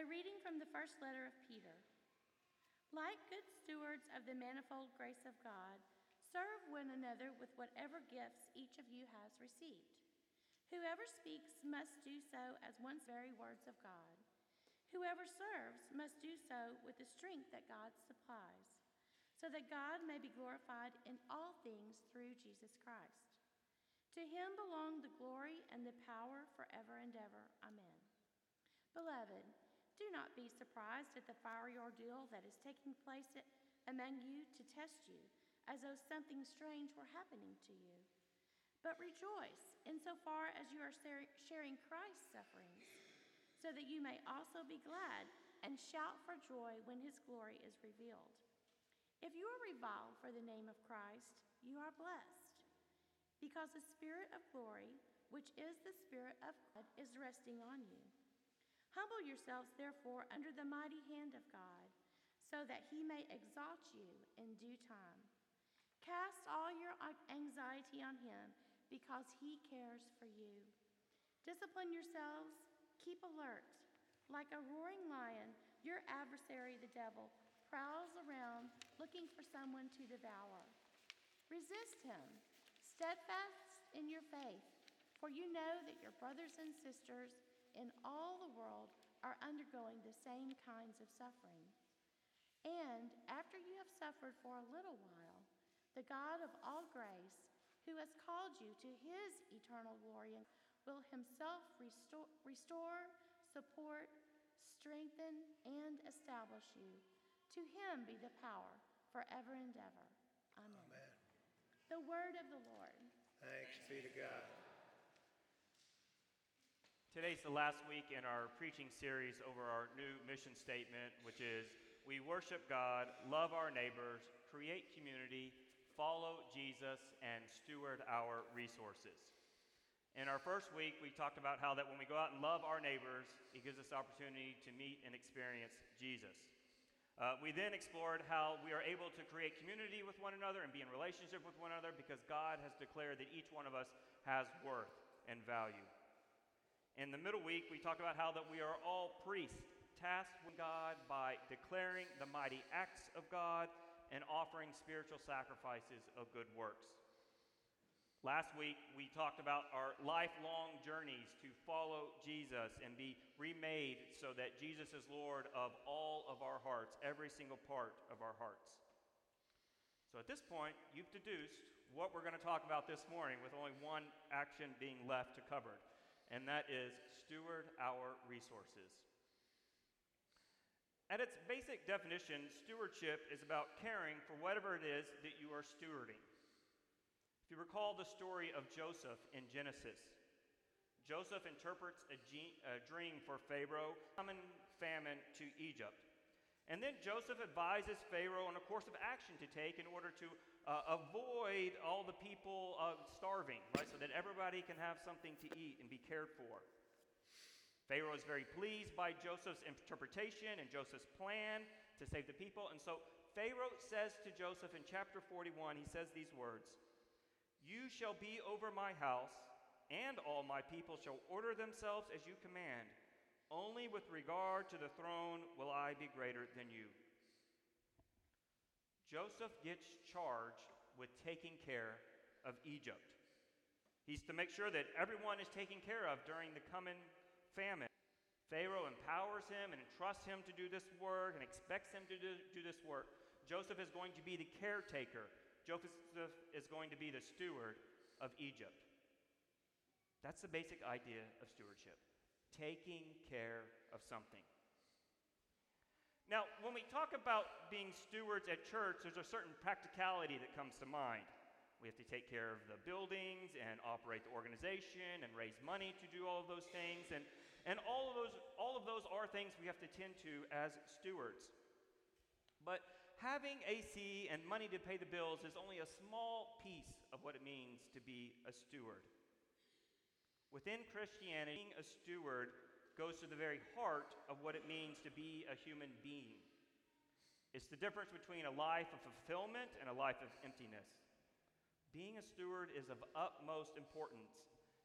A reading from the first letter of Peter. Like good stewards of the manifold grace of God, serve one another with whatever gifts each of you has received. Whoever speaks must do so as one's very words of God. Whoever serves must do so with the strength that God supplies, so that God may be glorified in all things through Jesus Christ. To him belong the glory and the power forever and ever. Amen. Beloved, do not be surprised at the fiery ordeal that is taking place among you to test you, as though something strange were happening to you. But rejoice insofar as you are sharing Christ's sufferings, so that you may also be glad and shout for joy when his glory is revealed. If you are reviled for the name of Christ, you are blessed, because the Spirit of glory, which is the Spirit of God, is resting on you. Humble yourselves, therefore, under the mighty hand of God, so that he may exalt you in due time. Cast all your anxiety on him, because he cares for you. Discipline yourselves, keep alert. Like a roaring lion, your adversary, the devil, prowls around looking for someone to devour. Resist him, steadfast in your faith, for you know that your brothers and sisters in all the world are undergoing the same kinds of suffering. And after you have suffered for a little while, the God of all grace, who has called you to his eternal glory, will himself restore, restore, support, strengthen, and establish you. To him be the power forever and ever. Amen. Amen. The word of the Lord. Thanks be to God. Today's the last week in our preaching series over our new mission statement, which is We worship God, love our neighbors, create community, follow Jesus, and steward our resources. In our first week, we talked about how that when we go out and love our neighbors, it gives us opportunity to meet and experience Jesus. Uh, we then explored how we are able to create community with one another and be in relationship with one another because God has declared that each one of us has worth and value. In the middle week, we talked about how that we are all priests, tasked with God by declaring the mighty acts of God and offering spiritual sacrifices of good works. Last week, we talked about our lifelong journeys to follow Jesus and be remade so that Jesus is Lord of all of our hearts, every single part of our hearts. So at this point, you've deduced what we're going to talk about this morning with only one action being left to cover and that is steward our resources. At its basic definition, stewardship is about caring for whatever it is that you are stewarding. If you recall the story of Joseph in Genesis, Joseph interprets a, dream for Pharaoh, coming famine to Egypt. And then Joseph advises Pharaoh on a course of action to take in order to uh, avoid all the people uh, starving, right? So that everybody can have something to eat and be cared for. Pharaoh is very pleased by Joseph's interpretation and Joseph's plan to save the people. And so Pharaoh says to Joseph in chapter 41, he says these words You shall be over my house, and all my people shall order themselves as you command. Only with regard to the throne will I be greater than you. Joseph gets charged with taking care of Egypt. He's to make sure that everyone is taken care of during the coming famine. Pharaoh empowers him and entrusts him to do this work and expects him to do, do this work. Joseph is going to be the caretaker. Joseph is going to be the steward of Egypt. That's the basic idea of stewardship taking care of something. Now, when we talk about being stewards at church, there's a certain practicality that comes to mind. We have to take care of the buildings and operate the organization and raise money to do all of those things. And, and all, of those, all of those are things we have to tend to as stewards. But having AC and money to pay the bills is only a small piece of what it means to be a steward. Within Christianity, being a steward goes to the very heart of what it means to be a human being. It's the difference between a life of fulfillment and a life of emptiness. Being a steward is of utmost importance,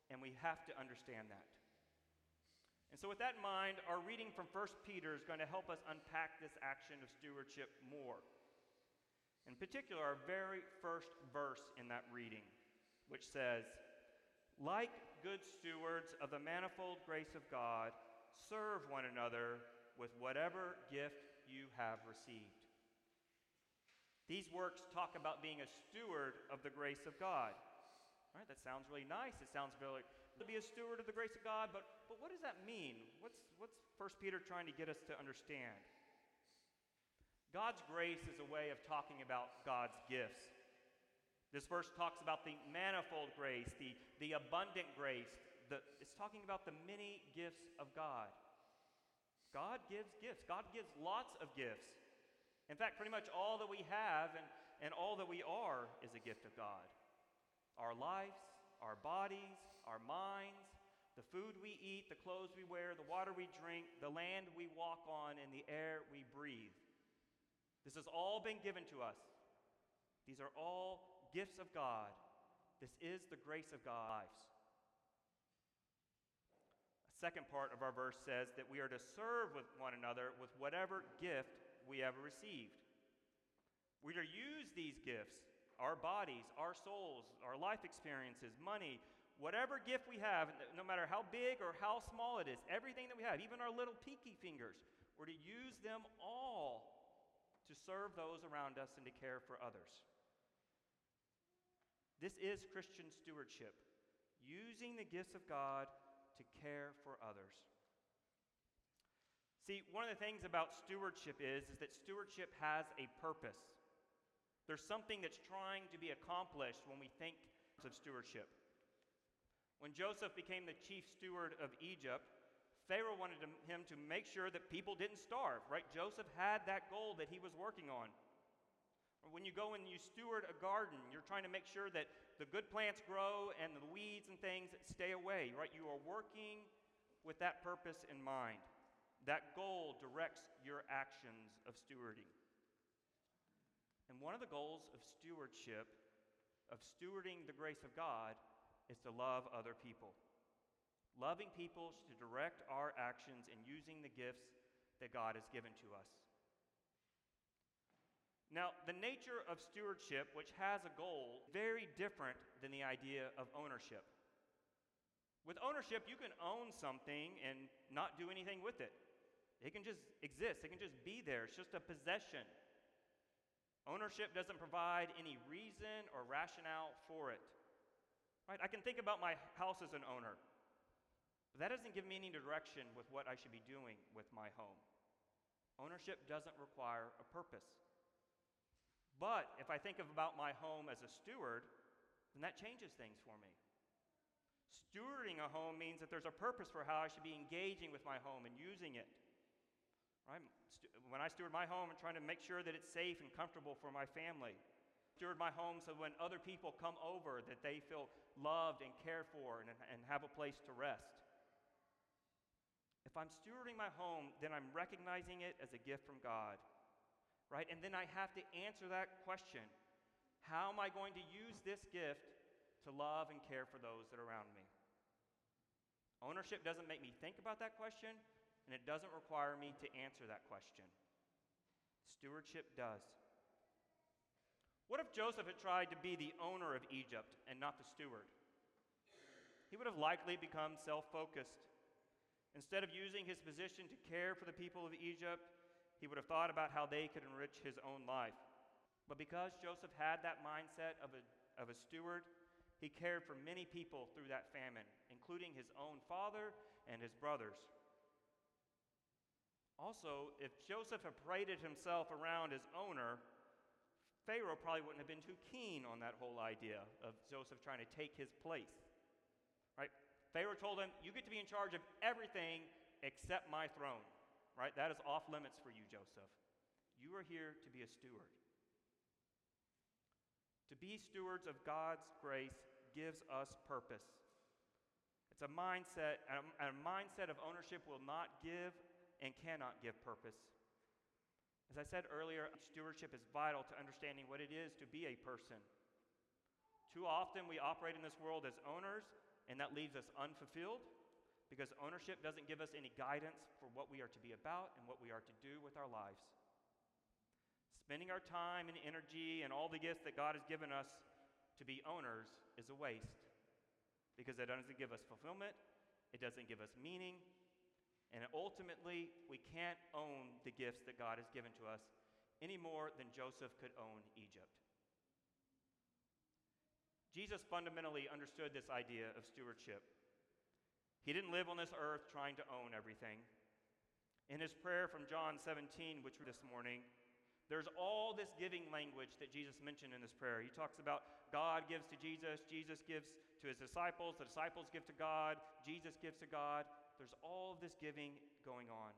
and we have to understand that. And so, with that in mind, our reading from 1 Peter is going to help us unpack this action of stewardship more. In particular, our very first verse in that reading, which says, Like good stewards of the manifold grace of God, serve one another with whatever gift you have received. These works talk about being a steward of the grace of God. All right, that sounds really nice. It sounds really to be a steward of the grace of God, but, but what does that mean? What's, what's 1 Peter trying to get us to understand? God's grace is a way of talking about God's gifts. This verse talks about the manifold grace, the, the abundant grace. The, it's talking about the many gifts of God. God gives gifts. God gives lots of gifts. In fact, pretty much all that we have and, and all that we are is a gift of God. Our lives, our bodies, our minds, the food we eat, the clothes we wear, the water we drink, the land we walk on, and the air we breathe. This has all been given to us. These are all gifts of God. This is the grace of God's lives. A second part of our verse says that we are to serve with one another with whatever gift we have received. We are to use these gifts, our bodies, our souls, our life experiences, money, whatever gift we have, no matter how big or how small it is, everything that we have, even our little pinky fingers, we're to use them all to serve those around us and to care for others. This is Christian stewardship, using the gifts of God to care for others. See, one of the things about stewardship is, is that stewardship has a purpose. There's something that's trying to be accomplished when we think of stewardship. When Joseph became the chief steward of Egypt, Pharaoh wanted him to make sure that people didn't starve, right? Joseph had that goal that he was working on. When you go and you steward a garden, you're trying to make sure that the good plants grow and the weeds and things stay away, right? You are working with that purpose in mind. That goal directs your actions of stewarding. And one of the goals of stewardship, of stewarding the grace of God, is to love other people. Loving people to direct our actions in using the gifts that God has given to us. Now, the nature of stewardship, which has a goal, very different than the idea of ownership. With ownership, you can own something and not do anything with it. It can just exist, it can just be there. It's just a possession. Ownership doesn't provide any reason or rationale for it. Right? I can think about my house as an owner. But that doesn't give me any direction with what I should be doing with my home. Ownership doesn't require a purpose. But if I think of about my home as a steward, then that changes things for me. Stewarding a home means that there's a purpose for how I should be engaging with my home and using it. Right? When I steward my home, I'm trying to make sure that it's safe and comfortable for my family. Steward my home so when other people come over, that they feel loved and cared for and, and have a place to rest. If I'm stewarding my home, then I'm recognizing it as a gift from God. Right? And then I have to answer that question How am I going to use this gift to love and care for those that are around me? Ownership doesn't make me think about that question, and it doesn't require me to answer that question. Stewardship does. What if Joseph had tried to be the owner of Egypt and not the steward? He would have likely become self focused Instead of using his position to care for the people of Egypt, he would have thought about how they could enrich his own life. But because Joseph had that mindset of a, of a steward, he cared for many people through that famine, including his own father and his brothers. Also, if Joseph had paraded himself around as owner, Pharaoh probably wouldn't have been too keen on that whole idea of Joseph trying to take his place. Right? Pharaoh told him, You get to be in charge of everything except my throne. Right? That is off limits for you, Joseph. You are here to be a steward. To be stewards of God's grace gives us purpose. It's a mindset, and a mindset of ownership will not give and cannot give purpose. As I said earlier, stewardship is vital to understanding what it is to be a person. Too often we operate in this world as owners and that leaves us unfulfilled. Because ownership doesn't give us any guidance for what we are to be about and what we are to do with our lives. Spending our time and energy and all the gifts that God has given us to be owners is a waste because it doesn't give us fulfillment, it doesn't give us meaning, and ultimately, we can't own the gifts that God has given to us any more than Joseph could own Egypt. Jesus fundamentally understood this idea of stewardship. He didn't live on this earth trying to own everything. In his prayer from John 17, which we this morning, there's all this giving language that Jesus mentioned in this prayer. He talks about God gives to Jesus, Jesus gives to his disciples, the disciples give to God, Jesus gives to God. There's all of this giving going on.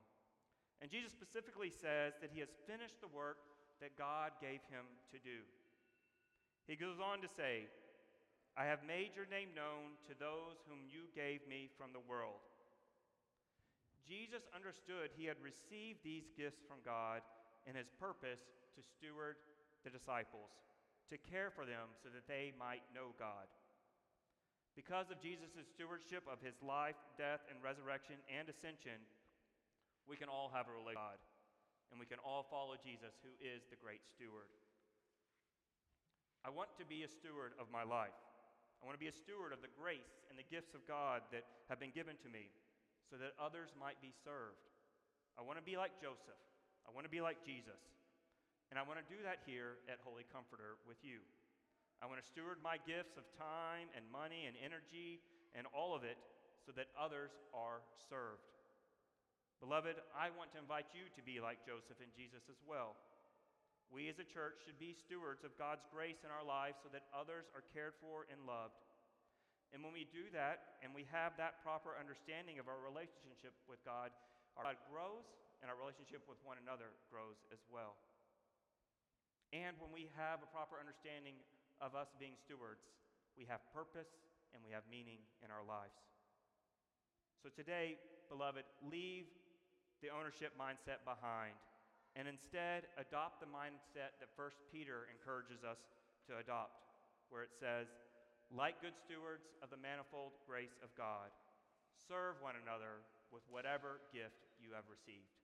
And Jesus specifically says that he has finished the work that God gave him to do. He goes on to say, I have made your name known to those whom you gave me from the world. Jesus understood he had received these gifts from God and his purpose to steward the disciples, to care for them so that they might know God. Because of Jesus' stewardship of his life, death, and resurrection and ascension, we can all have a relationship with God, and we can all follow Jesus, who is the great steward. I want to be a steward of my life. I want to be a steward of the grace and the gifts of God that have been given to me so that others might be served. I want to be like Joseph. I want to be like Jesus. And I want to do that here at Holy Comforter with you. I want to steward my gifts of time and money and energy and all of it so that others are served. Beloved, I want to invite you to be like Joseph and Jesus as well. We as a church should be stewards of God's grace in our lives so that others are cared for and loved. And when we do that and we have that proper understanding of our relationship with God, our God grows and our relationship with one another grows as well. And when we have a proper understanding of us being stewards, we have purpose and we have meaning in our lives. So today, beloved, leave the ownership mindset behind and instead adopt the mindset that 1 Peter encourages us to adopt, where it says, like good stewards of the manifold grace of God, serve one another with whatever gift you have received.